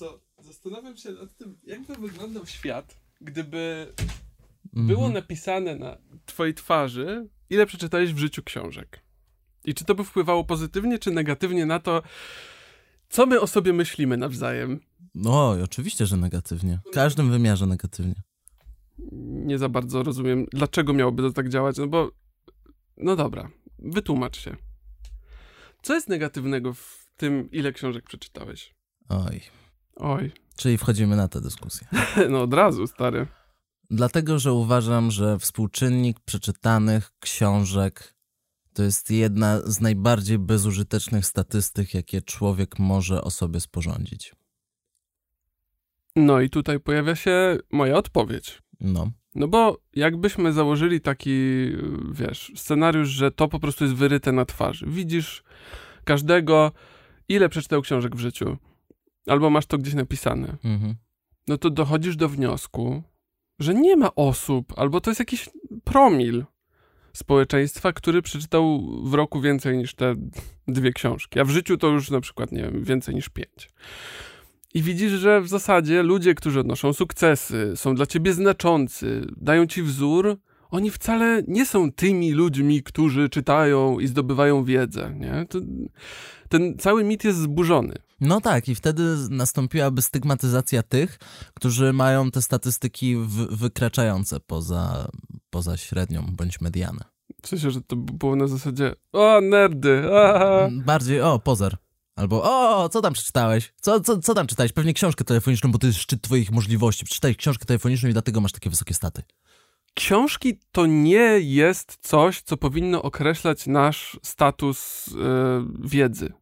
co, zastanawiam się nad tym, jakby wyglądał świat, gdyby Mhm. było napisane na twojej twarzy, ile przeczytałeś w życiu książek. I czy to by wpływało pozytywnie, czy negatywnie na to, co my o sobie myślimy nawzajem. No, oczywiście, że negatywnie. W każdym wymiarze negatywnie. Nie za bardzo rozumiem, dlaczego miałoby to tak działać, no bo... No dobra, wytłumacz się. Co jest negatywnego w tym, ile książek przeczytałeś? Oj. Oj, Czyli wchodzimy na tę dyskusję. no od razu, stary. Dlatego, że uważam, że współczynnik przeczytanych książek to jest jedna z najbardziej bezużytecznych statystyk, jakie człowiek może o sobie sporządzić. No i tutaj pojawia się moja odpowiedź. No. No bo jakbyśmy założyli taki, wiesz, scenariusz, że to po prostu jest wyryte na twarzy. Widzisz każdego, ile przeczytał książek w życiu, albo masz to gdzieś napisane, Mhm. no to dochodzisz do wniosku, że nie ma osób, albo to jest jakiś promil społeczeństwa, który przeczytał w roku więcej niż te dwie książki, a w życiu to już na przykład, nie wiem, więcej niż pięć. I widzisz, że w zasadzie ludzie, którzy odnoszą sukcesy, są dla ciebie znaczący, dają ci wzór, oni wcale nie są tymi ludźmi, którzy czytają i zdobywają wiedzę, nie? To, ten cały mit jest zburzony. No tak, i wtedy nastąpiłaby stygmatyzacja tych, którzy mają te statystyki w, wykraczające poza, poza średnią bądź medianę. W sensie, że to było na zasadzie o, nerdy, aha. Bardziej, o, pozor. Albo, o, co tam przeczytałeś? Co, co, co tam czytałeś? Pewnie książkę telefoniczną, bo to jest szczyt twoich możliwości. Przeczytałeś książkę telefoniczną i dlatego masz takie wysokie staty. Książki to nie jest coś, co powinno określać nasz status e, wiedzy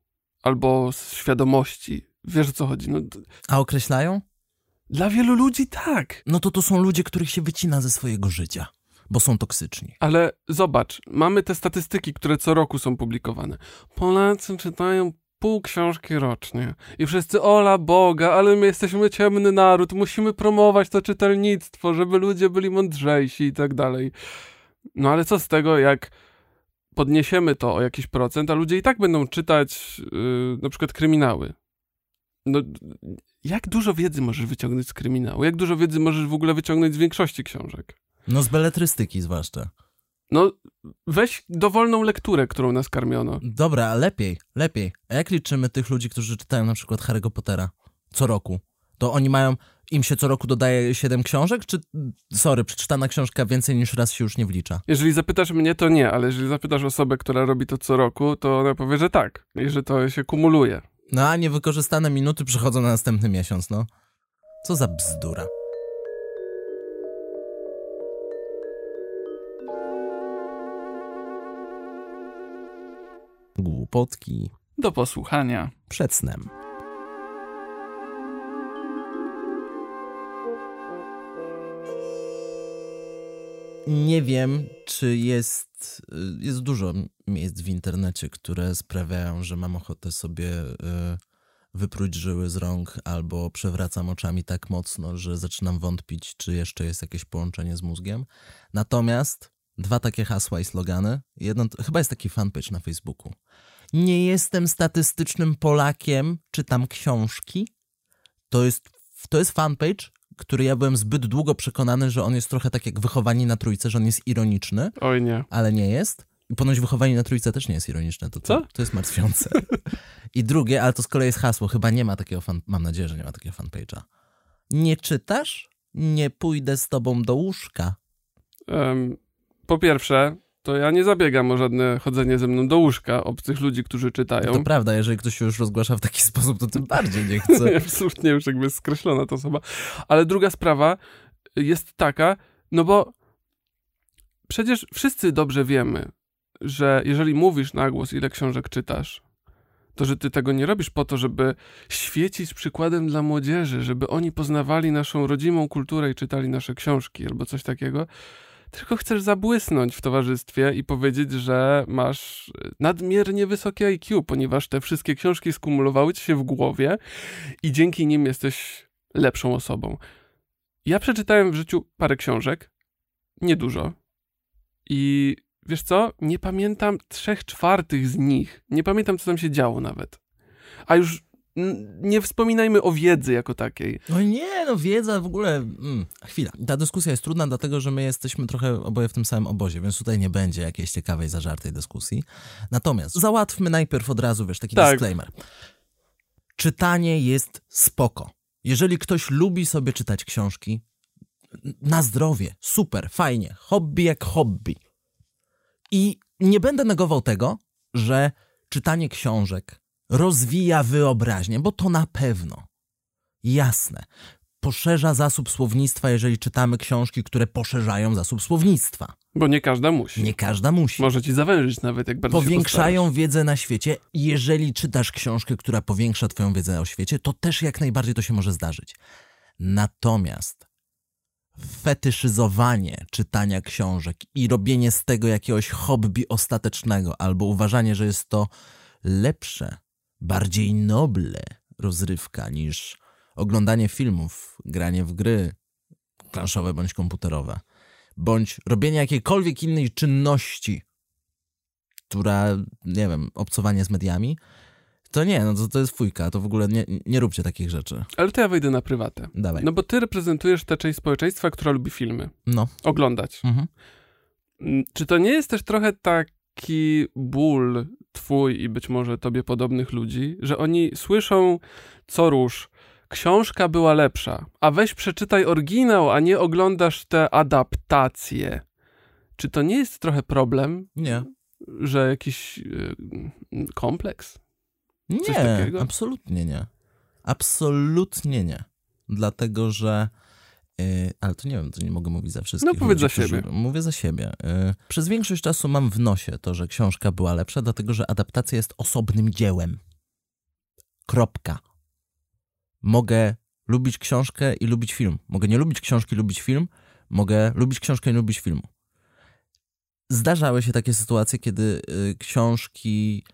albo świadomości. Wiesz o co chodzi? No, A określają? dla wielu ludzi tak. No to to są ludzie, których się wycina ze swojego życia, bo są toksyczni. Ale zobacz, mamy te statystyki, które co roku są publikowane. Polacy czytają pół książki rocznie. I wszyscy, ola Boga, ale my jesteśmy ciemny naród, musimy promować to czytelnictwo, żeby ludzie byli mądrzejsi i tak dalej. No ale co z tego, jak podniesiemy to o jakiś procent, a ludzie i tak będą czytać yy, na przykład kryminały. No, jak dużo wiedzy możesz wyciągnąć z kryminału? Jak dużo wiedzy możesz w ogóle wyciągnąć z większości książek? No z beletrystyki zwłaszcza. No, weź dowolną lekturę, którą nas karmiono. Dobra, a lepiej, lepiej. A jak liczymy tych ludzi, którzy czytają na przykład Harry'ego Pottera co roku? To oni mają, im się co roku dodaje 7 książek, czy, sorry, przeczytana książka więcej niż raz się już nie wlicza? Jeżeli zapytasz mnie, to nie, ale jeżeli zapytasz osobę, która robi to co roku, to ona powie, że tak. I że to się kumuluje. No a niewykorzystane minuty przychodzą na następny miesiąc, no. Co za bzdura. Głupotki Do posłuchania. przed snem. Nie wiem, czy jest. y, Jest dużo miejsc w internecie, które sprawiają, że mam ochotę sobie y, wypróć żyły z rąk albo przewracam oczami tak mocno, że zaczynam wątpić, czy jeszcze jest jakieś połączenie z mózgiem. Natomiast dwa takie hasła i slogany. Jedno, chyba jest taki fanpage na Facebooku. Nie jestem statystycznym Polakiem, czytam książki. To jest, to jest fanpage, który ja byłem zbyt długo przekonany, że on jest trochę tak jak wychowani na trójce, że on jest ironiczny, Oj nie. ale nie jest. I ponoć wychowani na trójce też nie jest ironiczne. To, to, Co? to jest martwiące. I drugie, ale to z kolei jest hasło, chyba nie ma takiego fan, mam nadzieję, że nie ma takiego fanpage'a. Nie czytasz? Nie pójdę z tobą do łóżka. Em, po pierwsze, to ja nie zabiegam o żadne chodzenie ze mną do łóżka obcych ludzi, którzy czytają. To prawda, jeżeli ktoś się już rozgłasza w taki sposób, to tym bardziej nie chcę. Absolutnie już jakby skreślona ta osoba. Ale druga sprawa jest taka, no bo przecież wszyscy dobrze wiemy, że jeżeli mówisz na głos, ile książek czytasz, to że ty tego nie robisz po to, żeby świecić przykładem dla młodzieży, żeby oni poznawali naszą rodzimą kulturę i czytali nasze książki albo coś takiego, tylko chcesz zabłysnąć w towarzystwie i powiedzieć, że masz nadmiernie wysokie IQ, ponieważ te wszystkie książki skumulowały ci się w głowie i dzięki nim jesteś lepszą osobą. Ja przeczytałem w życiu parę książek, niedużo. I wiesz co? Nie pamiętam trzech czwartych z nich. Nie pamiętam, co tam się działo nawet. A już nie wspominajmy o wiedzy jako takiej. No nie, no wiedza w ogóle... Mm, chwila. Ta dyskusja jest trudna, dlatego że my jesteśmy trochę oboje w tym samym obozie, więc tutaj nie będzie jakiejś ciekawej, zażartej dyskusji. Natomiast załatwmy najpierw od razu, wiesz, taki Tak. disclaimer. Czytanie jest spoko. Jeżeli ktoś lubi sobie czytać książki, na zdrowie, super, fajnie, hobby jak hobby. I nie będę negował tego, że czytanie książek rozwija wyobraźnię, bo to na pewno. Jasne. Poszerza zasób słownictwa, jeżeli czytamy książki, które poszerzają zasób słownictwa. Bo nie każda musi. Nie każda musi. Może ci zawężyć nawet, jak bardzo się Powiększają wiedzę na świecie. Jeżeli czytasz książkę, która powiększa twoją wiedzę o świecie, to też jak najbardziej to się może zdarzyć. Natomiast fetyszyzowanie czytania książek i robienie z tego jakiegoś hobby ostatecznego, albo uważanie, że jest to lepsze, bardziej noble rozrywka niż oglądanie filmów, granie w gry planszowe bądź komputerowe, bądź robienie jakiejkolwiek innej czynności, która, nie wiem, obcowanie z mediami, to nie, no to, to jest fujka, to w ogóle nie, nie róbcie takich rzeczy. Ale to ja wejdę na prywatę. Dawaj. No bo ty reprezentujesz tę część społeczeństwa, która lubi filmy. No. Oglądać. Mhm. Czy to nie jest też trochę taki ból twój i być może tobie podobnych ludzi, że oni słyszą co róż, książka była lepsza, a weź przeczytaj oryginał, a nie oglądasz te adaptacje. Czy to nie jest trochę problem, Nie. że jakiś y, kompleks? Nie, absolutnie nie. Absolutnie nie. Dlatego, że. Yy, ale to nie wiem, to nie mogę mówić za wszystkich. No, powiedz ludzi, za siebie. Mówię za siebie. Yy, przez większość czasu mam w nosie to, że książka była lepsza, dlatego że adaptacja jest osobnym dziełem. Kropka. Mogę lubić książkę i lubić film. Mogę nie lubić książki, lubić film. Mogę lubić książkę i nie lubić filmu. Zdarzały się takie sytuacje, kiedy y, książki,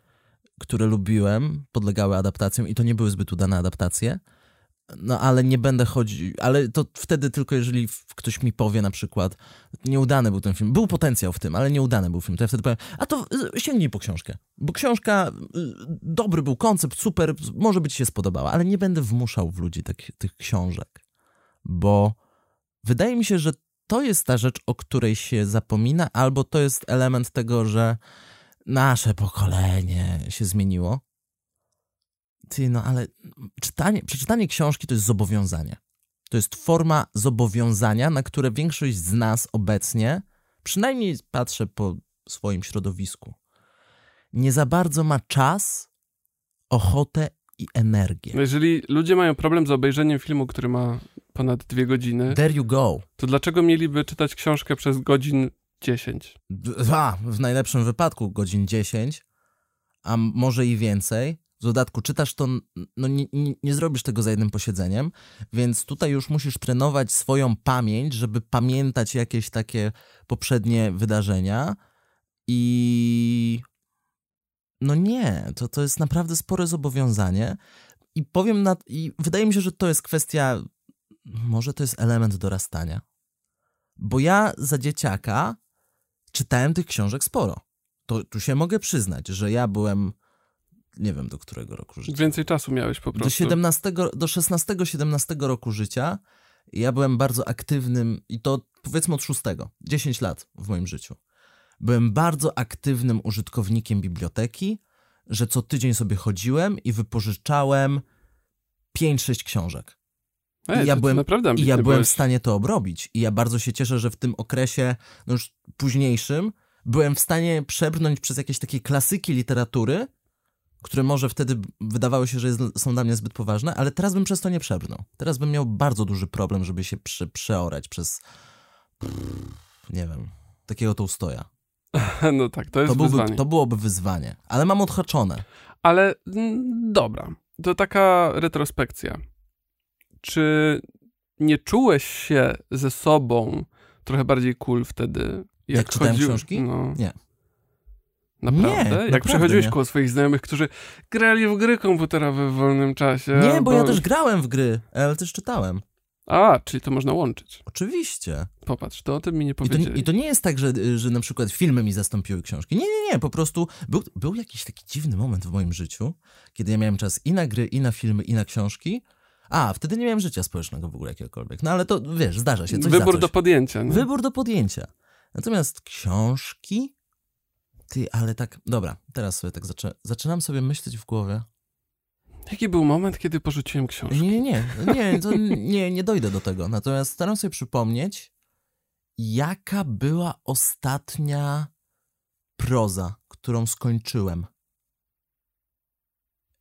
które lubiłem, podlegały adaptacjom i to nie były zbyt udane adaptacje. No ale nie będę chodził, ale to wtedy tylko jeżeli ktoś mi powie na przykład, nieudany był ten film, był potencjał w tym, ale nieudany był film, to ja wtedy powiem, a to y, sięgnij po książkę, bo książka, y, dobry był koncept, super, może by ci się spodobała, ale nie będę wmuszał w ludzi tak, tych książek, bo wydaje mi się, że to jest ta rzecz, o której się zapomina, albo to jest element tego, że nasze pokolenie się zmieniło. Ty, no ale czytanie, przeczytanie książki to jest zobowiązanie. To jest forma zobowiązania, na które większość z nas obecnie, przynajmniej patrzę po swoim środowisku, nie za bardzo ma czas, ochotę i energię. No Jeżeli ludzie mają problem z obejrzeniem filmu, który ma ponad dwie godziny, There you go. to dlaczego mieliby czytać książkę przez godzin 10? Dwa, w najlepszym wypadku godzin 10, a może i więcej. W dodatku czytasz to, no nie, nie, nie zrobisz tego za jednym posiedzeniem, więc tutaj już musisz trenować swoją pamięć, żeby pamiętać jakieś takie poprzednie wydarzenia i no nie, to, to jest naprawdę spore zobowiązanie i powiem na, i wydaje mi się, że to jest kwestia, może to jest element dorastania, bo ja za dzieciaka czytałem tych książek sporo. To tu się mogę przyznać, że ja byłem, nie wiem do którego roku życia. Więcej czasu miałeś po Do, prostu. 17, do 16-17 roku życia ja byłem bardzo aktywnym, i to powiedzmy od 6, 10 lat w moim życiu. Byłem bardzo aktywnym użytkownikiem biblioteki, że co tydzień sobie chodziłem i wypożyczałem 5-6 książek. Ej, I ja byłem- naprawdę I ja byłem byłeś. w stanie to obrobić. I ja bardzo się cieszę, że w tym okresie, no już późniejszym, byłem w stanie przebrnąć przez jakieś takie klasyki literatury, które może wtedy wydawały się, że jest, są dla mnie zbyt poważne, ale teraz bym przez to nie przebrnął. Teraz bym miał bardzo duży problem, żeby się prze, przeorać przez, nie wiem, takiego Tolstoja. No tak, to jest To, byłby, wyzwanie. to byłoby wyzwanie, ale mam odhaczone. Ale mm, dobra, to taka retrospekcja. Czy nie czułeś się ze sobą trochę bardziej cool wtedy? Jak czytałem chodził- książki? No. Nie. Naprawdę? Nie, jak przechodziłeś nie. koło swoich znajomych, którzy grali w gry komputerowe w wolnym czasie? Nie, bo ja też grałem w gry, ale też czytałem. A, czyli to można łączyć. Oczywiście. Popatrz, to o tym mi nie I to, powiedzieli. I to nie jest tak, że, że na przykład filmy mi zastąpiły książki. Nie, nie, nie, po prostu był, był jakiś taki dziwny moment w moim życiu, kiedy ja miałem czas i na gry, i na filmy, i na książki. A, wtedy nie miałem życia społecznego w ogóle jakiegokolwiek. No ale to, wiesz, zdarza się, coś Wybór do podjęcia. Nie? Wybór do podjęcia. Natomiast książki... Ty, ale tak... Dobra, teraz sobie tak zaczę... zaczynam sobie myśleć w głowie. Jaki był moment, kiedy porzuciłem książkę? Nie, nie, nie, to nie, nie dojdę do tego. Natomiast staram sobie przypomnieć, jaka była ostatnia proza, którą skończyłem.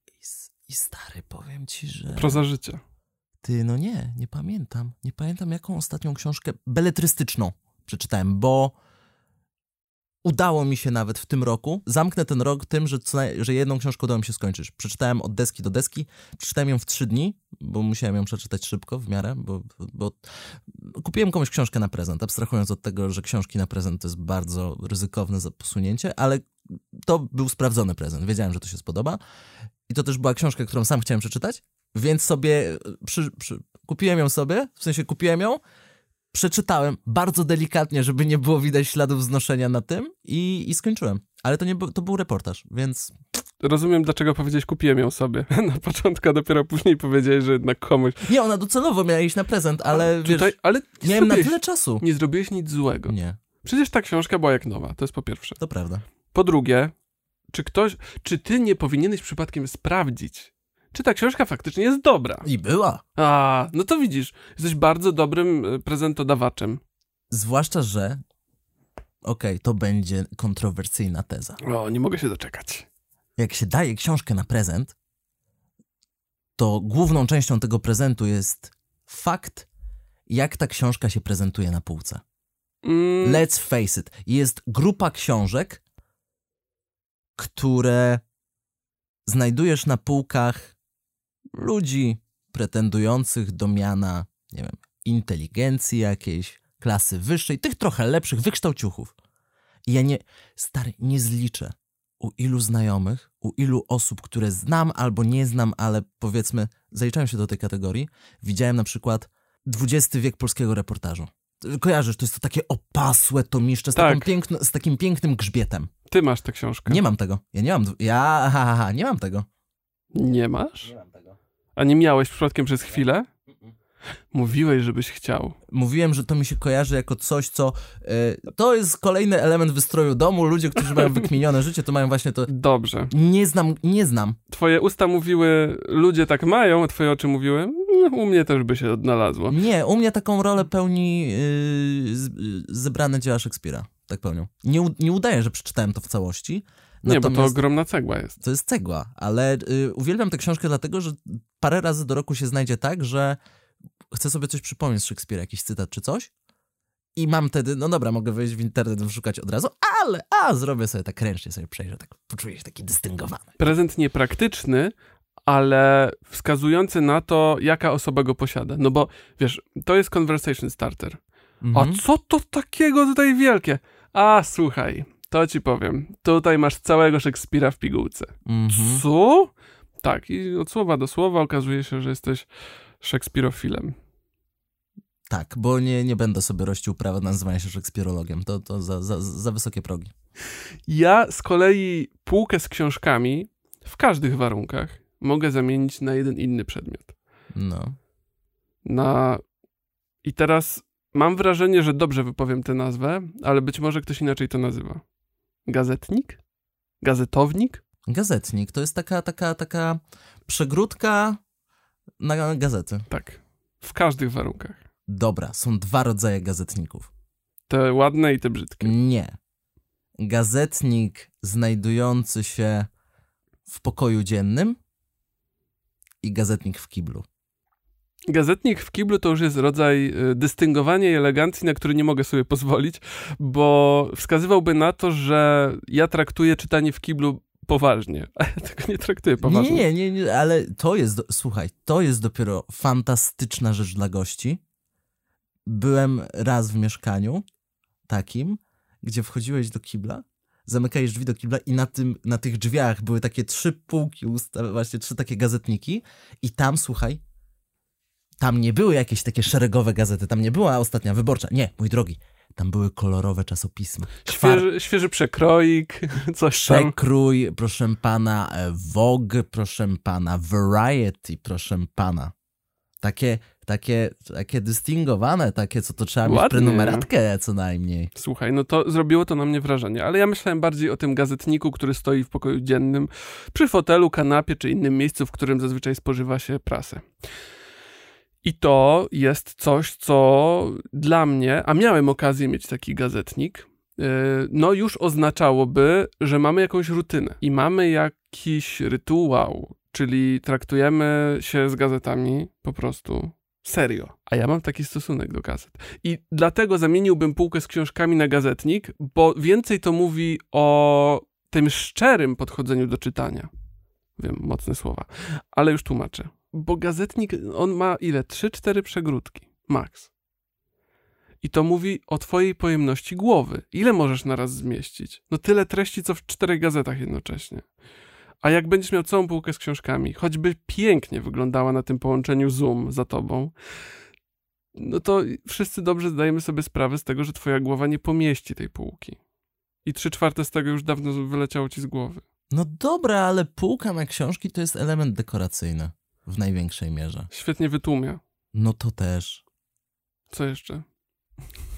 I, I stary, powiem ci, że... Proza życia. Ty, no nie, nie pamiętam. Nie pamiętam, jaką ostatnią książkę beletrystyczną przeczytałem, bo udało mi się nawet w tym roku. Zamknę ten rok tym, że, że jedną książkę udało mi się skończyć. Przeczytałem od deski do deski. Przeczytałem ją w trzy dni, bo musiałem ją przeczytać szybko, w miarę, bo, bo kupiłem komuś książkę na prezent, abstrahując od tego, że książki na prezent to jest bardzo ryzykowne posunięcie, ale to był sprawdzony prezent. Wiedziałem, że to się spodoba. I to też była książka, którą sam chciałem przeczytać, więc sobie przy, przy, kupiłem ją sobie, w sensie kupiłem ją, przeczytałem bardzo delikatnie, żeby nie było widać śladów znoszenia na tym i, i skończyłem. Ale to nie był, to był reportaż, więc Rozumiem, dlaczego powiedziałeś, kupiłem ją sobie. Na początku, a dopiero później powiedziałeś, że jednak komuś. nie, ona docelowo miała iść na prezent, ale wiesz, Tutaj, ale nie miałem na tyle czasu. nie zrobiłeś nic złego. Nie, Przecież ta książka była jak nowa, to jest po pierwsze. to prawda. Po drugie, czy ktoś, czy ty nie powinieneś przypadkiem sprawdzić, czy ta książka faktycznie jest dobra? I była. A, no to widzisz, jesteś bardzo dobrym e, prezentodawaczem. Zwłaszcza, że okej, to będzie kontrowersyjna teza. O, nie mogę się doczekać. Jak się daje książkę na prezent, to główną częścią tego prezentu jest fakt, jak ta książka się prezentuje na półce. Mm, Let's face it, jest grupa książek, które znajdujesz na półkach ludzi pretendujących do miana, nie wiem, inteligencji jakiejś, klasy wyższej, tych trochę lepszych wykształciuchów. I ja nie, stary, nie zliczę u ilu znajomych, u ilu osób, które znam albo nie znam, ale powiedzmy, zaliczałem się do tej kategorii, widziałem na przykład XX wiek polskiego reportażu. Kojarzysz, to jest to takie opasłe tomiszcze z, Tak. piękno, z takim pięknym grzbietem. ty masz tę książkę. Nie mam tego. Ja nie mam. Ja, ha, ha, ha, nie mam tego. Nie masz? mam tego. A nie miałeś przypadkiem przez chwilę? Mówiłeś, żebyś chciał. Mówiłem, że to mi się kojarzy jako coś, co. e, to jest kolejny element wystroju domu. Ludzie, którzy mają wykminione życie, to mają właśnie to. Dobrze. Nie znam, nie znam. Twoje usta mówiły, ludzie tak mają, a twoje oczy mówiły, "Mm, u mnie też by się odnalazło. Nie, u mnie taką rolę pełni yy, z, yy, zebrane dzieła Szekspira. Tak pełnią. Nie, nie udaję, że przeczytałem to w całości. Nie, bo to natomiast- ogromna cegła jest. To jest cegła, ale y, uwielbiam tę książkę dlatego, że parę razy do roku się znajdzie tak, że chcę sobie coś przypomnieć z Szekspira, jakiś cytat czy coś i mam wtedy, no dobra, mogę wejść w internet, wyszukać od razu, ale, a, zrobię sobie tak ręcznie, sobie przejrzę, tak poczuję się taki dystyngowany. Prezent niepraktyczny, ale wskazujący na to, jaka osoba go posiada. No bo, wiesz, to jest conversation starter. Mhm. A co to takiego tutaj wielkie? A, słuchaj, to ci powiem. Tutaj masz całego Szekspira w pigułce. Mhm. Co? Tak, i od słowa do słowa okazuje się, że jesteś szekspirofilem. Tak, bo nie, nie będę sobie rościł prawa na nazywanie się szekspirologiem, to, to za, za, za wysokie progi. Ja z kolei półkę z książkami w każdych warunkach mogę zamienić na jeden inny przedmiot. No. Na... I teraz mam wrażenie, że dobrze wypowiem tę nazwę, ale być może ktoś inaczej to nazywa. Gazetnik? Gazetownik? Gazetnik to jest taka, taka, taka przegródka na gazety. Tak. W każdych warunkach. Dobra, są dwa rodzaje gazetników. Te ładne i te brzydkie. Nie. Gazetnik znajdujący się w pokoju dziennym i gazetnik w kiblu. Gazetnik w kiblu to już jest rodzaj y, dystyngowania i elegancji, na który nie mogę sobie pozwolić, bo wskazywałby na to, że ja traktuję czytanie w kiblu poważnie, a ja tego nie traktuję Nie, poważnie. nie, nie, nie, ale to jest, słuchaj, to jest dopiero fantastyczna rzecz dla gości. Byłem raz w mieszkaniu takim, gdzie wchodziłeś do kibla, zamykałeś drzwi do kibla i na, tym, na tych drzwiach były takie trzy półki, właśnie trzy takie gazetniki i tam, słuchaj, Tam nie były jakieś takie szeregowe gazety, tam nie była ostatnia wyborcza. Nie, mój drogi, tam były kolorowe czasopisma. Kwar- Świeży, świeży przekroik, coś tam. Przekrój, proszę pana, e, Vogue, proszę pana, Variety, proszę pana. Takie, takie, takie dystyngowane, takie, co to trzeba mieć Ładnie. prenumeratkę co najmniej. Słuchaj, no to zrobiło to na mnie wrażenie, ale ja myślałem bardziej o tym gazetniku, który stoi w pokoju dziennym, przy fotelu, kanapie czy innym miejscu, w którym zazwyczaj spożywa się prasę. I to jest coś, co dla mnie, a miałem okazję mieć taki gazetnik, yy, no już oznaczałoby, że mamy jakąś rutynę i mamy jakiś rytuał, czyli traktujemy się z gazetami po prostu serio. A ja mam taki stosunek do gazet. I dlatego zamieniłbym półkę z książkami na gazetnik, bo więcej to mówi o tym szczerym podchodzeniu do czytania. Wiem, mocne słowa, ale już tłumaczę. Bo gazetnik, on ma ile? 3-4 przegródki. Max. I to mówi o twojej pojemności głowy. Ile możesz naraz zmieścić? No tyle treści, co w czterech gazetach jednocześnie. A jak będziesz miał całą półkę z książkami, choćby pięknie wyglądała na tym połączeniu Zoom za tobą, no to wszyscy dobrze zdajemy sobie sprawę z tego, że twoja głowa nie pomieści tej półki. I trzy czwarte z tego już dawno wyleciało ci z głowy. No dobra, ale półka na książki to jest element dekoracyjny w największej mierze. Świetnie wytłumia. No to też. Co jeszcze?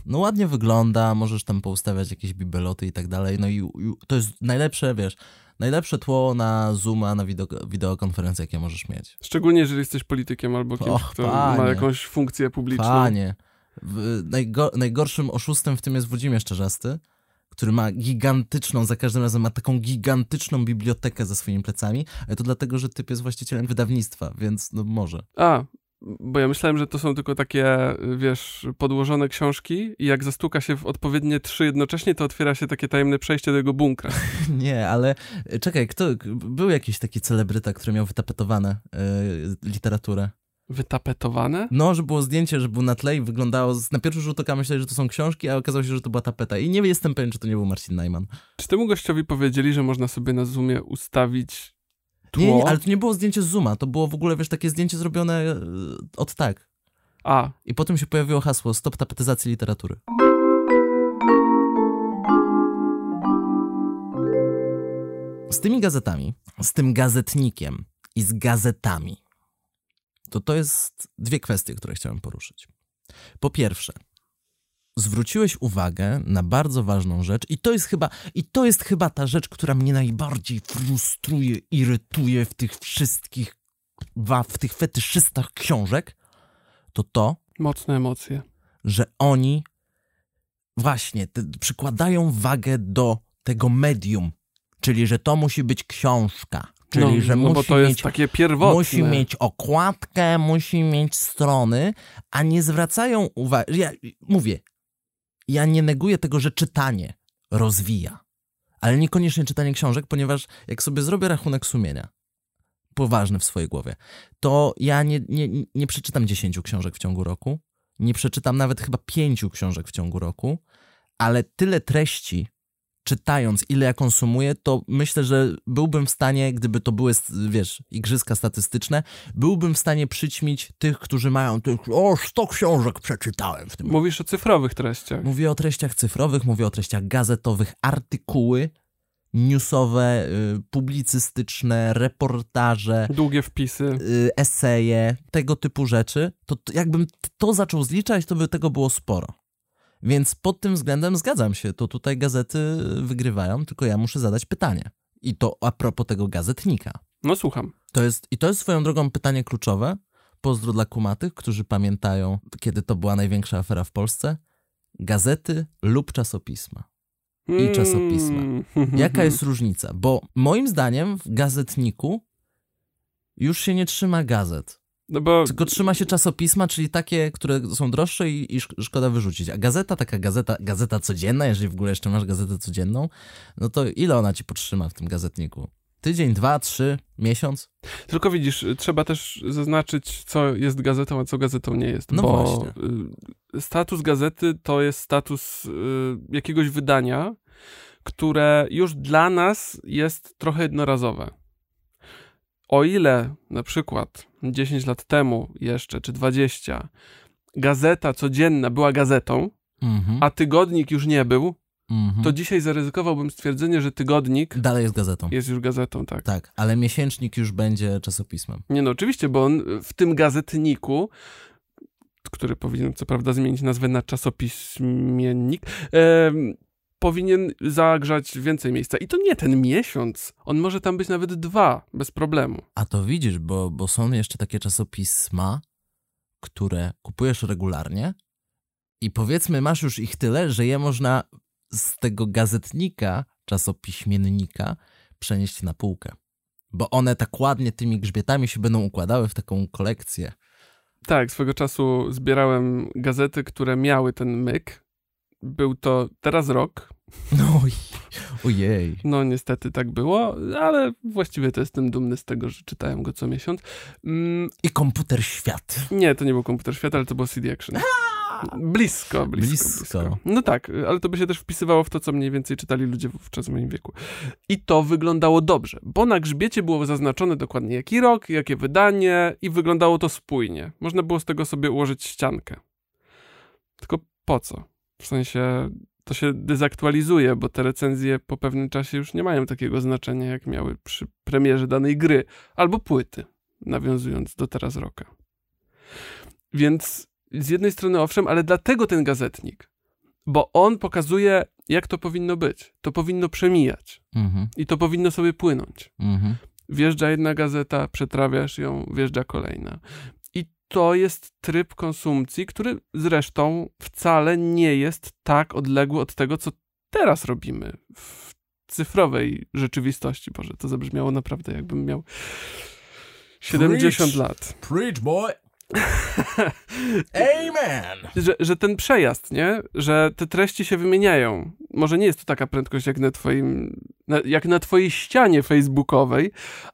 No ładnie wygląda, możesz tam poustawiać jakieś bibeloty i tak dalej. No i, i to jest najlepsze, wiesz, najlepsze tło na Zooma, na wideo, wideokonferencję, jakie możesz mieć. Szczególnie, jeżeli jesteś politykiem albo kimś, Och, kto panie. ma jakąś funkcję publiczną. Panie. W, najgo, najgorszym oszustem w tym jest Włodzimierz Czerzasty, który ma gigantyczną, za każdym razem ma taką gigantyczną bibliotekę za swoimi plecami, ale to dlatego, że typ jest właścicielem wydawnictwa, więc no może. A, bo ja myślałem, że to są tylko takie, wiesz, podłożone książki i jak zastuka się w odpowiednie trzy jednocześnie, to otwiera się takie tajemne przejście do jego bunkra. Nie, ale e, czekaj, kto, był jakiś taki celebryta, który miał wytapetowane y, literaturę. Wytapetowane? No, że było zdjęcie, że był na tle i wyglądało, z- na pierwszy rzut oka myśleli, że to są książki, a okazało się, że to była tapeta. I nie jestem pewien, czy to nie był Marcin Najman. Czy temu gościowi powiedzieli, że można sobie na Zoomie ustawić tło? Nie, nie, ale to nie było zdjęcie z Zooma, to było w ogóle, wiesz, takie zdjęcie zrobione e, od tak. A, I potem się pojawiło hasło stop tapetyzacji literatury. Z tymi gazetami, z tym gazetnikiem i z gazetami, to to jest dwie kwestie, które chciałem poruszyć. Po pierwsze, zwróciłeś uwagę na bardzo ważną rzecz i to jest chyba, i to jest chyba ta rzecz, która mnie najbardziej frustruje, irytuje w tych wszystkich, w tych fetyszystach książek, to to, mocne emocje. że oni właśnie te, przykładają wagę do tego medium, czyli że to musi być książka, czyli no, że no musi bo to jest mieć musi mieć okładkę, musi mieć strony, a nie zwracają uwagi. Ja mówię, ja nie neguję tego, że czytanie rozwija, ale niekoniecznie czytanie książek, ponieważ jak sobie zrobię rachunek sumienia, poważny w swojej głowie, to ja nie, nie, nie przeczytam 10 książek w ciągu roku, nie przeczytam nawet chyba pięciu książek w ciągu roku, ale tyle treści czytając, ile ja konsumuję, to myślę, że byłbym w stanie, gdyby to były, wiesz, igrzyska statystyczne, byłbym w stanie przyćmić tych, którzy mają tych, o, 100 książek przeczytałem w tym. Mówisz o cyfrowych treściach. Mówię o treściach cyfrowych, mówię o treściach gazetowych, artykuły newsowe, y, publicystyczne, reportaże, Długie wpisy. y, eseje, tego typu rzeczy, to jakbym to zaczął zliczać, to by tego było sporo. Więc pod tym względem zgadzam się, to tutaj gazety wygrywają, tylko ja muszę zadać pytanie. I to a propos tego gazetnika. No słucham. To jest, I to jest swoją drogą pytanie kluczowe. Pozdro dla kumatych, którzy pamiętają, kiedy to była największa afera w Polsce. Gazety lub czasopisma. I czasopisma. Mm. Jaka jest różnica? Bo moim zdaniem w gazetniku już się nie trzyma gazet. No bo Tylko trzyma się czasopisma, czyli takie, które są droższe i, i szk- szkoda wyrzucić. A gazeta, taka gazeta, gazeta codzienna, jeżeli w ogóle jeszcze masz gazetę codzienną, no to ile ona ci potrzyma w tym gazetniku? Tydzień, dwa, trzy, miesiąc? Tylko widzisz, trzeba też zaznaczyć, co jest gazetą, a co gazetą nie jest. No bo właśnie. y, status gazety to jest status y, jakiegoś wydania, które już dla nas jest trochę jednorazowe. o ile na przykład 10 lat temu jeszcze, czy 20, gazeta codzienna była gazetą, Mhm. a tygodnik już nie był, mhm. to dzisiaj zaryzykowałbym stwierdzenie, że tygodnik Dalej jest gazetą. jest już gazetą, tak. Tak, ale miesięcznik już będzie czasopismem. Nie no, oczywiście, bo on w tym gazetniku, który powinien co prawda zmienić nazwę na czasopismiennik, powinien zagrzać więcej miejsca. I to nie ten miesiąc. On może tam być nawet dwa, bez problemu. A to widzisz, bo, bo są jeszcze takie czasopisma, które kupujesz regularnie i powiedzmy masz już ich tyle, że je można z tego gazetnika, czasopiśmiennika przenieść na półkę. Bo one tak ładnie tymi grzbietami się będą układały w taką kolekcję. Tak, swego czasu zbierałem gazety, które miały ten myk. Był to teraz rok. No oj, ojej. No niestety tak było, ale właściwie to jestem dumny z tego, że czytałem go co miesiąc. Mm, I komputer świat. Nie, to nie był komputer świata, ale to było CD Action. Blisko, blisko, Blisko. blisko. No tak, ale to by się też wpisywało w to, co mniej więcej czytali ludzie wówczas w moim wieku. I to wyglądało dobrze, bo na grzbiecie było zaznaczone dokładnie jaki rok, jakie wydanie i wyglądało to spójnie. Można było z tego sobie ułożyć ściankę. Tylko po co? W sensie to się dezaktualizuje, bo te recenzje po pewnym czasie już nie mają takiego znaczenia, jak miały przy premierze danej gry albo płyty, nawiązując do teraz roka. Więc z jednej strony owszem, ale dlatego ten gazetnik, bo on pokazuje, jak to powinno być. To powinno przemijać Mhm, i to powinno sobie płynąć. mhm. Wjeżdża jedna gazeta, przetrawiasz ją, wjeżdża kolejna. To jest tryb konsumpcji, który zresztą wcale nie jest tak odległy od tego, co teraz robimy w cyfrowej rzeczywistości. Boże, to zabrzmiało naprawdę, jakbym miał 70 Preach. lat. Preach, boy. Amen. że, że ten przejazd, nie? Że te treści się wymieniają. Może nie jest to taka prędkość jak na twoim, jak na twojej ścianie facebookowej,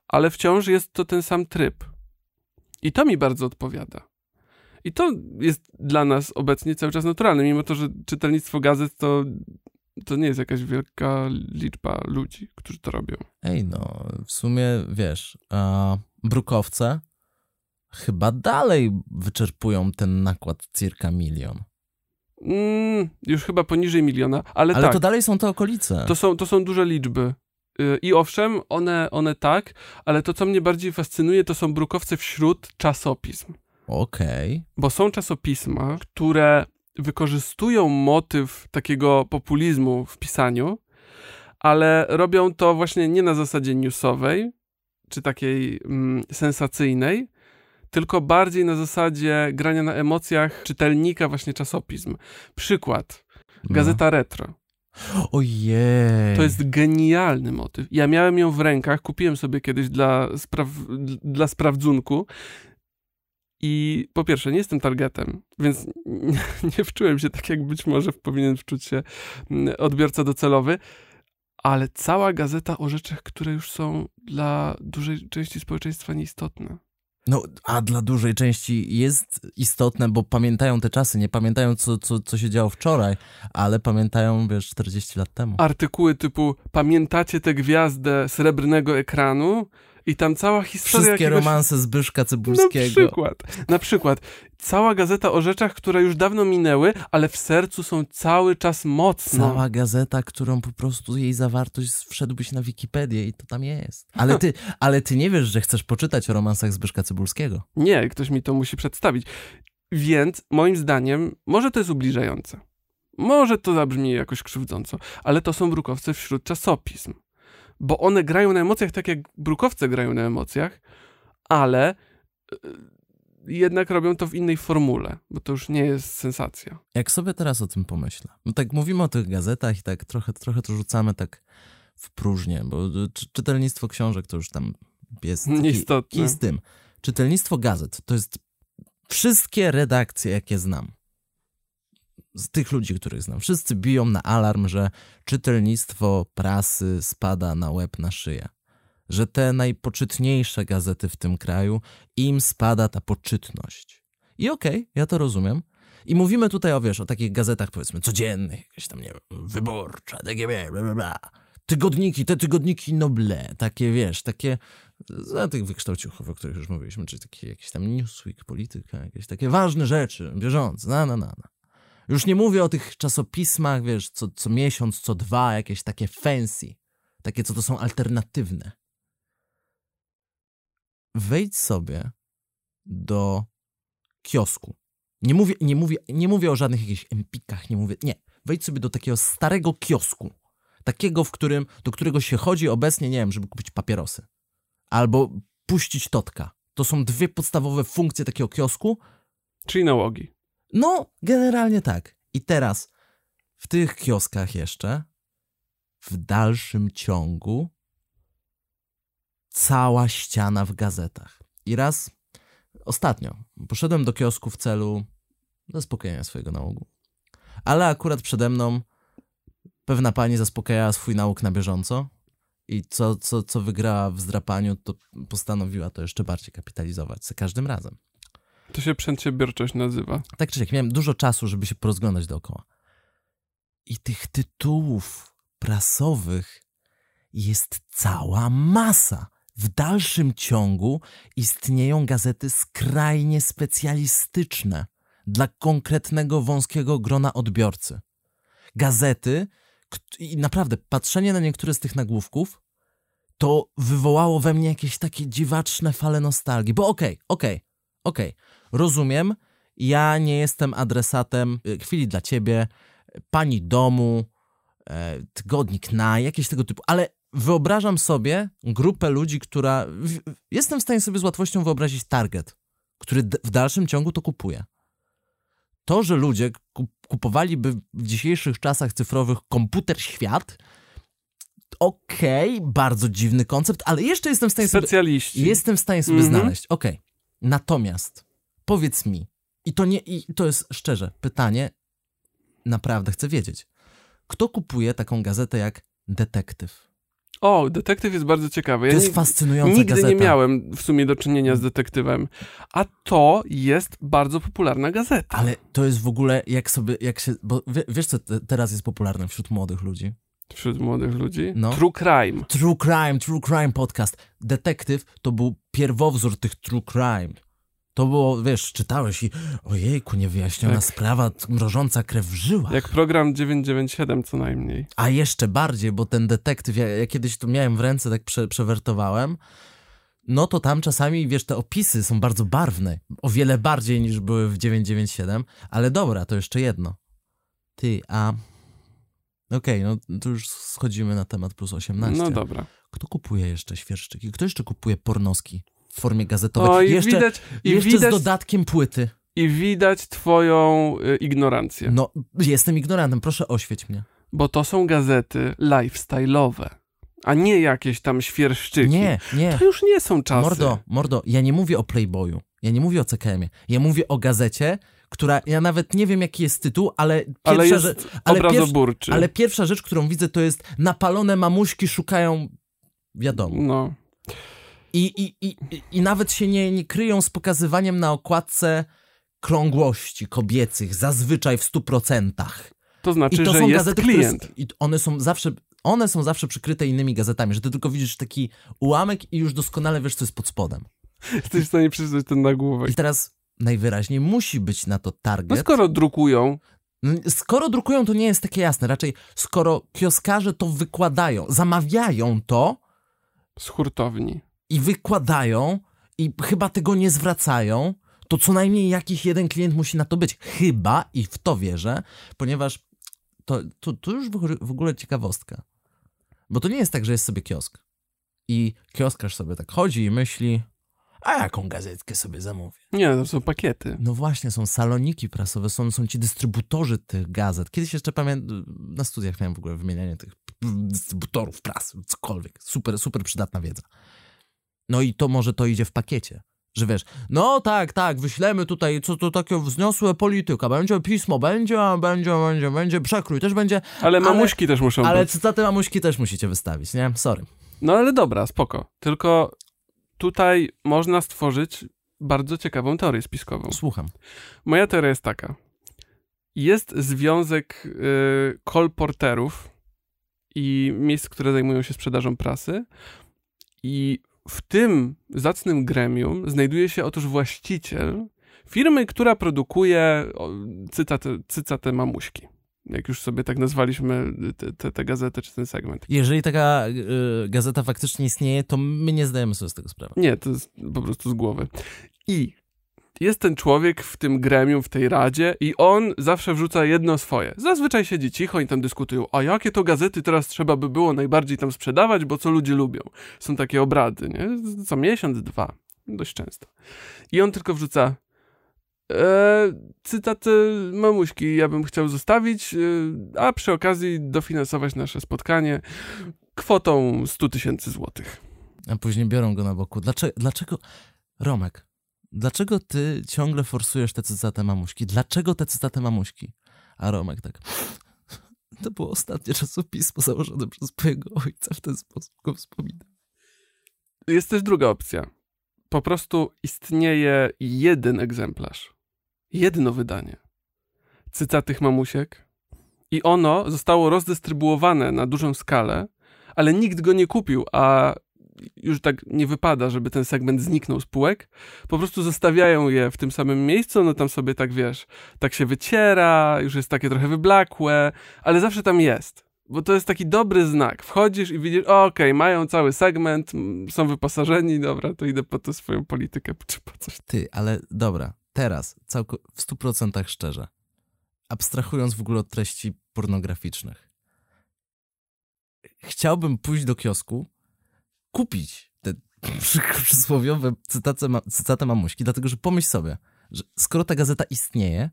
ale wciąż jest to ten sam tryb. I to mi bardzo odpowiada. I to jest dla nas obecnie cały czas naturalne, mimo to, że czytelnictwo gazet to, to nie jest jakaś wielka liczba ludzi, którzy to robią. Ej, no, w sumie wiesz, a, brukowce chyba dalej wyczerpują ten nakład circa milion. Mm, już chyba poniżej miliona, ale, Ale tak. to dalej są te okolice. To są, to są duże liczby. I owszem, one, one tak, ale to, co mnie bardziej fascynuje, to są brukowce wśród czasopism. Okej. Bo są czasopisma, które wykorzystują motyw takiego populizmu w pisaniu, ale robią to właśnie nie na zasadzie newsowej, czy takiej mm, sensacyjnej, tylko bardziej na zasadzie grania na emocjach czytelnika właśnie czasopism. Przykład. No. Gazeta Retro. Ojej. To jest genialny motyw. Ja miałem ją w rękach, kupiłem sobie kiedyś dla, spraw, dla sprawdzunku. I po pierwsze, nie jestem targetem, więc nie, wczułem się tak, jak być może powinien wczuć się mm, odbiorca docelowy, ale cała gazeta o rzeczach, które już są dla dużej części społeczeństwa nieistotne. No, a dla dużej części jest istotne, bo pamiętają te czasy, nie pamiętają, co, co, co się działo wczoraj, ale pamiętają, wiesz, 40 lat temu. Artykuły typu Pamiętacie tę gwiazdę srebrnego ekranu? I tam cała historia Wszystkie jakiegoś... romanse Zbyszka Na Cybulskiego. przykład, na przykład, cała gazeta o rzeczach, które już dawno minęły, ale w sercu są cały czas mocno. Cała gazeta, którą po prostu jej zawartość wszedłbyś na Wikipedię i to tam jest. Ale ty, ale ty nie wiesz, że chcesz poczytać o romansach Zbyszka Cybulskiego. Nie, ktoś mi to musi przedstawić. Więc moim zdaniem, może to jest ubliżające. Może to zabrzmi jakoś krzywdząco, ale to są brukowce wśród czasopism. Bo one grają na emocjach tak jak brukowce grają na emocjach, ale y, jednak robią to w innej formule, bo to już nie jest sensacja. Jak sobie teraz o tym pomyślę, no tak mówimy o tych gazetach i tak trochę, trochę to rzucamy tak w próżnię, bo czy, czytelnictwo książek to już tam jest Nieistotne. kij z tym. Czytelnictwo gazet to jest wszystkie redakcje, jakie znam. Z tych ludzi, których znam. Wszyscy biją na alarm, że czytelnictwo prasy spada na łeb na szyję. Że te najpoczytniejsze gazety w tym kraju, im spada ta poczytność. I okej, ja to rozumiem. I mówimy tutaj o, wiesz, o takich gazetach, powiedzmy, codziennych, jakieś tam, nie wiem, wyborcza, DGB, bla, bla, bla. Tygodniki, te tygodniki noble, takie, wiesz, takie za tych wykształciuchów, o których już mówiliśmy, czyli taki jakiś tam Newsweek, polityka, jakieś takie ważne rzeczy, bieżące, na, na, na, na. Już nie mówię o tych czasopismach, wiesz, co, co miesiąc, co dwa, jakieś takie fancy, takie, co to są alternatywne. Wejdź sobie do kiosku. Nie mówię, nie mówię, nie mówię o żadnych jakichś empikach, nie mówię, nie. Wejdź sobie do takiego starego kiosku. Takiego, w którym, do którego się chodzi obecnie, nie wiem, żeby kupić papierosy. Albo puścić totka. To są dwie podstawowe funkcje takiego kiosku. Czyli nałogi. No, generalnie tak. I teraz w tych kioskach jeszcze w dalszym ciągu cała ściana w gazetach. I raz ostatnio poszedłem do kiosku w celu zaspokojenia swojego nałogu. Ale akurat przede mną pewna pani zaspokajała swój nałóg na bieżąco i co, co, co wygrała w zdrapaniu, to postanowiła to jeszcze bardziej kapitalizować za każdym razem. To się przedsiębiorczość nazywa. Tak czy siak, miałem dużo czasu, żeby się porozglądać dookoła. I tych tytułów prasowych jest cała masa. W dalszym ciągu istnieją gazety skrajnie specjalistyczne dla konkretnego wąskiego grona odbiorcy. Gazety, i naprawdę patrzenie na niektóre z tych nagłówków, to wywołało we mnie jakieś takie dziwaczne fale nostalgii. Bo okej, okay, okej, okay, okej, okay, rozumiem, ja nie jestem adresatem e, chwili dla ciebie, pani domu, e, tygodnik na, jakieś tego typu, ale wyobrażam sobie grupę ludzi, która. Jestem w stanie sobie z łatwością wyobrazić target, który w dalszym ciągu to kupuje. To, że ludzie kupowaliby w dzisiejszych czasach cyfrowych komputer świat, okej, okay, bardzo dziwny koncept, ale jeszcze jestem w stanie Specjaliści. sobie. Jestem w stanie sobie mm -hmm. znaleźć. Okej. Okay. Natomiast powiedz mi, i to nie, i to jest szczerze pytanie, naprawdę chcę wiedzieć. Kto kupuje taką gazetę jak Detektyw? O, detektyw jest bardzo ciekawy. Ja to jest fascynująca Nigdy gazeta. nie miałem w sumie do czynienia z detektywem, a to jest bardzo popularna gazeta. Ale to jest w ogóle, jak sobie, jak się, bo wiesz co teraz jest popularne wśród młodych ludzi? Wśród młodych ludzi? No. True Crime. True Crime, True Crime podcast. Detektyw to był pierwowzór tych True Crime. To było, wiesz, czytałeś i ojejku, niewyjaśniona tak. sprawa, mrożąca krew w żyłach. Jak program 997 co najmniej. A jeszcze bardziej, bo ten detektyw, ja, ja kiedyś to miałem w ręce, tak prze, przewertowałem, no to tam czasami, wiesz, te opisy są bardzo barwne. O wiele bardziej niż były w 997, ale dobra, to jeszcze jedno. Ty, a... Okej, okay, no to już schodzimy na temat plus 18. No dobra. Kto kupuje jeszcze świerszczyki? Kto jeszcze kupuje pornoski? W formie gazetowej. O, i jeszcze widać, i jeszcze widać, z dodatkiem płyty. I widać twoją y, ignorancję. No, jestem ignorantem, proszę oświeć mnie. Bo to są gazety lifestyle'owe, a nie jakieś tam świerszczyki. Nie, nie. To już nie są czasy. Mordo, mordo, ja nie mówię o Playboyu, ja nie mówię o CKM-ie, ja mówię o gazecie, która, ja nawet nie wiem jaki jest tytuł, ale pierwsza, ale jest rzecz, ale, pierwsza, ale pierwsza rzecz, którą widzę, to jest napalone mamuśki szukają, wiadomo. No. I, i, i, i nawet się nie, nie kryją z pokazywaniem na okładce krągłości kobiecych, zazwyczaj w stu procentach. To znaczy, I to że są jest gazety, klient. Które, I one są zawsze one są zawsze przykryte innymi gazetami, że ty tylko widzisz taki ułamek i już doskonale wiesz, co jest pod spodem. Jesteś w stanie przeczytać ten nagłówek. I teraz najwyraźniej musi być na to target. No skoro drukują. No, skoro drukują, to nie jest takie jasne. Raczej skoro kioskarze to wykładają, zamawiają to... Z hurtowni i wykładają i chyba tego nie zwracają, to co najmniej jakiś jeden klient musi na to być. Chyba, i w to wierzę, ponieważ to, to, to już w ogóle ciekawostka. Bo to nie jest tak, że jest sobie kiosk. I kioskarz sobie tak chodzi i myśli, a jaką gazetkę sobie zamówię? Nie, to są pakiety. No właśnie, są saloniki prasowe, są, są ci dystrybutorzy tych gazet. Kiedyś jeszcze pamiętam, na studiach miałem w ogóle wymienianie tych dystrybutorów prasy, cokolwiek. Super, super przydatna wiedza. No i to może to idzie w pakiecie. Że wiesz, no tak, tak, wyślemy tutaj, co to takie wzniosłe polityka, będzie pismo, będzie, będzie, będzie, będzie, przekrój też będzie. Ale mamuśki ale, też muszą ale być. Ale te mamuśki też musicie wystawić, nie? Sorry. No ale dobra, spoko. Tylko tutaj można stworzyć bardzo ciekawą teorię spiskową. Słucham. Moja teoria jest taka. Jest związek y, kolporterów i miejsc, które zajmują się sprzedażą prasy i w tym zacnym gremium znajduje się otóż właściciel firmy, która produkuje cytate, cytate mamuśki. Jak już sobie tak nazwaliśmy tę gazetę czy ten segment. Jeżeli taka y, gazeta faktycznie istnieje, to my nie zdajemy sobie z tego sprawy. Nie, to jest po prostu z głowy. I jest ten człowiek w tym gremium, w tej radzie i on zawsze wrzuca jedno swoje. Zazwyczaj siedzi cicho i tam dyskutują, a jakie to gazety teraz trzeba by było najbardziej tam sprzedawać, bo co ludzie lubią. Są takie obrady, nie? Co miesiąc, dwa. Dość często. I on tylko wrzuca e, cytat mamuśki ja bym chciał zostawić, e, a przy okazji dofinansować nasze spotkanie kwotą 100 tysięcy złotych. A później biorą go na boku. Dlaczego, dlaczego Romek, dlaczego ty ciągle forsujesz te cytaty mamuśki? Dlaczego te cytaty mamuśki? A Romek tak, to było ostatnie czasopismo założone przez mojego ojca, w ten sposób go wspominam. Jest też druga opcja. Po prostu istnieje jeden egzemplarz. Jedno wydanie. Cytatych mamusiek. I ono zostało rozdystrybuowane na dużą skalę, ale nikt go nie kupił, a już tak nie wypada, żeby ten segment zniknął z półek, po prostu zostawiają je w tym samym miejscu, no tam sobie tak wiesz, tak się wyciera, już jest takie trochę wyblakłe, ale zawsze tam jest. Bo to jest taki dobry znak. Wchodzisz i widzisz, okej, okay, mają cały segment, są wyposażeni, dobra, to idę po to swoją politykę, czy po coś. Ty, ale dobra, teraz, całko- w stu procentach szczerze, abstrahując w ogóle od treści pornograficznych, chciałbym pójść do kiosku, kupić te przysłowiowe cytaty, cytaty mamuśki, dlatego że pomyśl sobie, że skoro ta gazeta istnieje,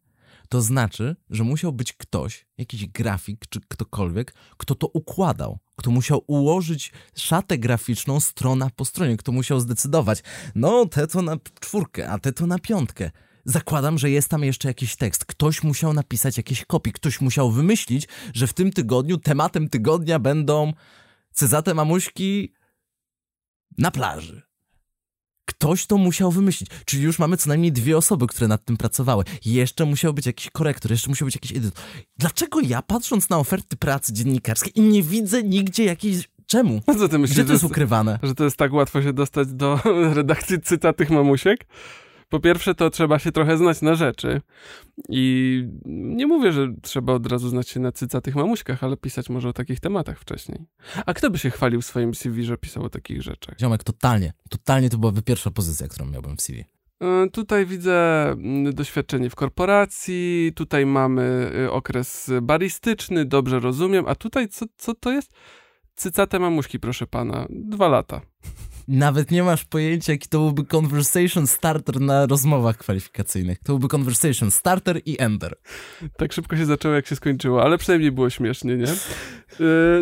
to znaczy, że musiał być ktoś, jakiś grafik czy ktokolwiek, kto to układał, kto musiał ułożyć szatę graficzną strona po stronie, kto musiał zdecydować, no te to na czwórkę, a te to na piątkę. Zakładam, że jest tam jeszcze jakiś tekst. Ktoś musiał napisać jakieś kopii, ktoś musiał wymyślić, że w tym tygodniu tematem tygodnia będą cyzate mamuśki na plaży. Ktoś to musiał wymyślić. Czyli już mamy co najmniej dwie osoby, które nad tym pracowały. Jeszcze musiał być jakiś korektor, jeszcze musiał być jakiś edytor. Dlaczego ja, patrząc na oferty pracy dziennikarskiej, i nie widzę nigdzie jakiejś Czemu? Co ty myślisz, Gdzie to jest ukrywane? Że to jest tak łatwo się dostać do redakcji cytatych mamusiek? Po pierwsze, to trzeba się trochę znać na rzeczy. I nie mówię, że trzeba od razu znać się na cycatych mamuśkach, ale pisać może o takich tematach wcześniej. A kto by się chwalił w swoim CV, że pisał o takich rzeczach? Ziomek, totalnie. Totalnie to byłaby pierwsza pozycja, którą miałbym w CV. E, tutaj widzę mm, doświadczenie w korporacji, tutaj mamy y, okres baristyczny, dobrze rozumiem, a tutaj co, co to jest? Cycate mamuśki, proszę pana. Dwa lata. Nawet nie masz pojęcia, jaki to byłby conversation starter na rozmowach kwalifikacyjnych. To byłby conversation starter i ender. Tak szybko się zaczęło, jak się skończyło, ale przynajmniej było śmiesznie, nie? E,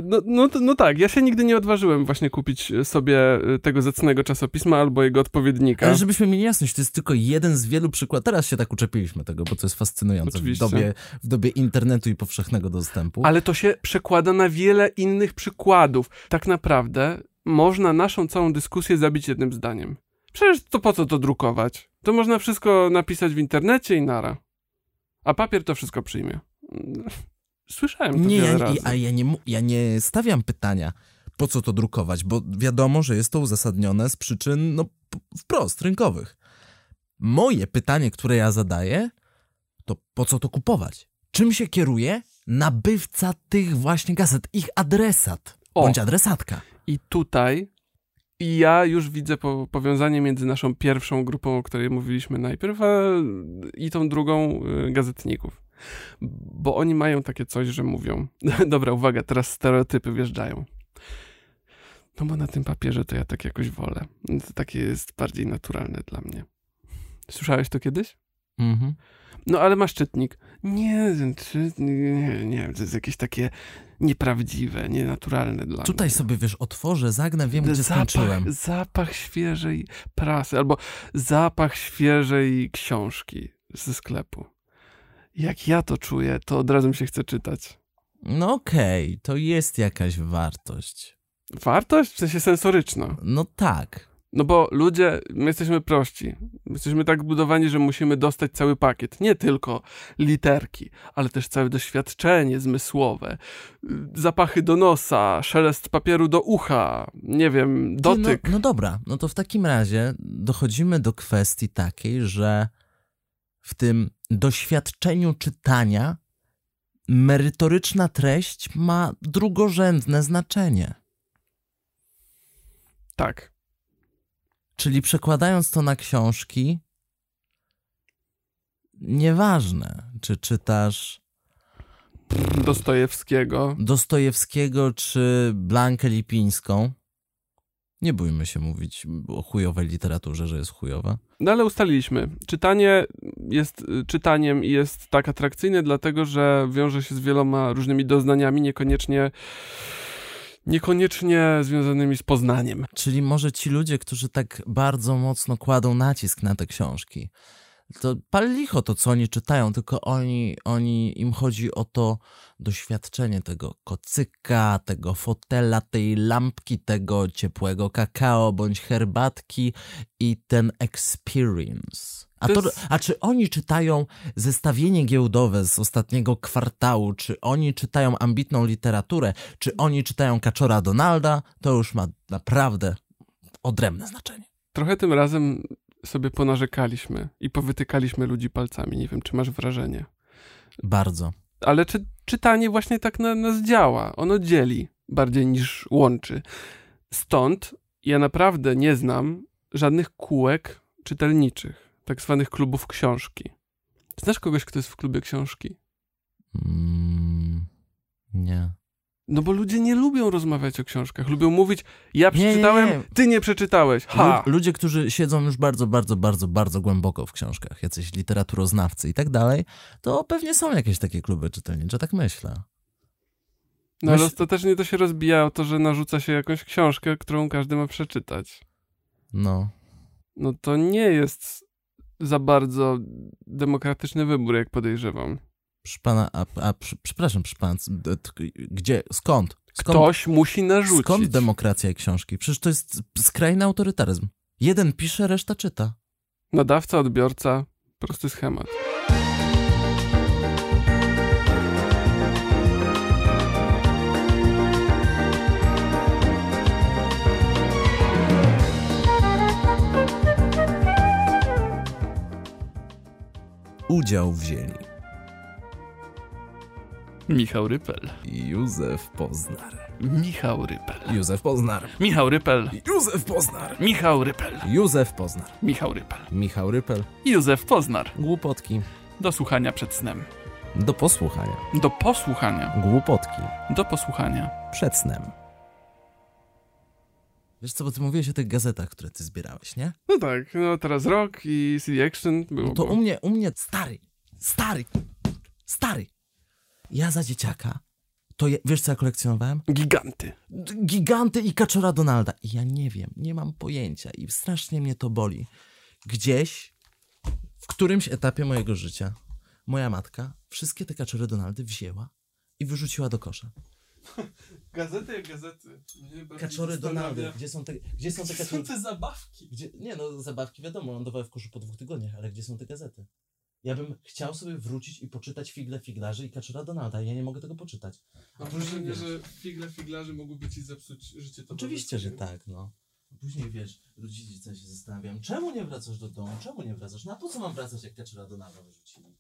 no, no, no tak, ja się nigdy nie odważyłem właśnie kupić sobie e, tego zacnego czasopisma albo jego odpowiednika. Ale żebyśmy mieli jasność, to jest tylko jeden z wielu przykładów. Teraz się tak uczepiliśmy tego, bo to jest fascynujące w dobie, w dobie internetu i powszechnego dostępu. Ale to się przekłada na wiele innych przykładów. Tak naprawdę można naszą całą dyskusję zabić jednym zdaniem. Przecież to po co to drukować? To można wszystko napisać w internecie i nara. A papier to wszystko przyjmie. Słyszałem to nie, wiele ja, razy. A ja nie, ja nie stawiam pytania, po co to drukować, bo wiadomo, że jest to uzasadnione z przyczyn, no, wprost, rynkowych. Moje pytanie, które ja zadaję, to po co to kupować? Czym się kieruje nabywca tych właśnie gazet, ich adresat, o. bądź adresatka? I tutaj i ja już widzę po, powiązanie między naszą pierwszą grupą, o której mówiliśmy najpierw, a, i tą drugą y, gazetników. Bo oni mają takie coś, że mówią. Dobra, uwaga, teraz stereotypy wjeżdżają. No bo na tym papierze to ja tak jakoś wolę. To takie jest bardziej naturalne dla mnie. Słyszałeś to kiedyś? Mhm. No ale masz czytnik. Nie, nie, nie, to jest jakieś takie nieprawdziwe, nienaturalne dla Tutaj mnie. sobie, wiesz, otworzę, zagnę, wiem, gdzie zapach, skończyłem. Zapach świeżej prasy albo zapach świeżej książki ze sklepu. Jak ja to czuję, to od razu mi się chce czytać. No okej, okay, to jest jakaś wartość. Wartość? W sensie sensoryczna. No tak. No bo ludzie, my jesteśmy prości. My jesteśmy tak budowani, że musimy dostać cały pakiet. Nie tylko literki, ale też całe doświadczenie zmysłowe. Zapachy do nosa, szelest papieru do ucha, nie wiem, dotyk. No, no dobra, no to w takim razie dochodzimy do kwestii takiej, że w tym doświadczeniu czytania merytoryczna treść ma drugorzędne znaczenie. Tak. Czyli przekładając to na książki, nieważne, czy czytasz Dostojewskiego. Dostojewskiego czy Blankę Lipińską. Nie bójmy się mówić o chujowej literaturze, że jest chujowa. No ale ustaliliśmy. Czytanie jest y, czytaniem i jest tak atrakcyjne, dlatego że wiąże się z wieloma różnymi doznaniami, niekoniecznie niekoniecznie związanymi z poznaniem. Czyli może ci ludzie, którzy tak bardzo mocno kładą nacisk na te książki, to pal licho to, co oni czytają, tylko oni, oni, im chodzi o to doświadczenie tego kocyka, tego fotela, tej lampki, tego ciepłego kakao bądź herbatki i ten experience. A, to, a czy oni czytają zestawienie giełdowe z ostatniego kwartału, czy oni czytają ambitną literaturę, czy oni czytają Kaczora Donalda, to już ma naprawdę odrębne znaczenie. Trochę tym razem sobie ponarzekaliśmy i powytykaliśmy ludzi palcami. Nie wiem, czy masz wrażenie. Bardzo. Ale czy czytanie właśnie tak na nas działa? Ono dzieli bardziej niż łączy. Stąd ja naprawdę nie znam żadnych kółek czytelniczych, tak zwanych klubów książki. Znasz kogoś, kto jest w klubie książki? Mm, nie. No bo ludzie nie lubią rozmawiać o książkach. Lubią mówić, ja przeczytałem, nie, nie, nie. ty nie przeczytałeś. Ha! Ludzie, którzy siedzą już bardzo, bardzo, bardzo, bardzo głęboko w książkach, jacyś literaturoznawcy i tak dalej, to pewnie są jakieś takie kluby czytelnicze, tak myślę. No ale ostatecznie to się rozbija o to, że narzuca się jakąś książkę, którą każdy ma przeczytać. No. No to nie jest za bardzo demokratyczny wybór, jak podejrzewam. Proszę pana, a, a przepraszam, proszę pana, gdzie, skąd? skąd? Ktoś musi narzucić. Skąd demokracja i książki? Przecież to jest skrajny autorytaryzm. Jeden pisze, reszta czyta. Nadawca, odbiorca, prosty schemat. Udział wzięli Michał Rypel. Józef Poznar. Michał Rypel. Józef Poznar. Michał Rypel. Józef Poznar. Michał Rypel. Józef Poznar. Michał Rypel. Michał Rypel. Józef Poznar. Głupotki. Do słuchania przed snem. Do posłuchania. Do posłuchania. Głupotki. Do posłuchania. Przed snem. Wiesz co, bo ty mówiłeś o tych gazetach, które ty zbierałeś, nie? No tak, no teraz rok i CD Action było. No to u mnie, u mnie stary, stary, stary. Ja za dzieciaka, to je, wiesz co ja kolekcjonowałem? Giganty. Giganty i kaczora Donalda. I ja nie wiem, nie mam pojęcia i strasznie mnie to boli. Gdzieś, w którymś etapie mojego życia, moja matka wszystkie te kaczory Donaldy wzięła i wyrzuciła do kosza. Gazety jak gazety. Kaczory Donaldy. Gdzie są te, gdzie są te gdzie kaczory? są te zabawki? Gdzie, nie no, zabawki wiadomo, lądowały w koszu po dwóch tygodniach, ale gdzie są te gazety? Ja bym chciał sobie wrócić i poczytać Figle Figlarzy i Kaczora Donalda. Ja nie mogę tego poczytać. A Mam wrażenie, że Figle Figlarzy mogłyby ci zepsuć życie to Oczywiście, że tak, no. Później wiesz, rodzice się zastanawiają, czemu nie wracasz do domu, czemu nie wracasz? Na no po co mam wracać, jak Kaczora Donalda wyrzucili?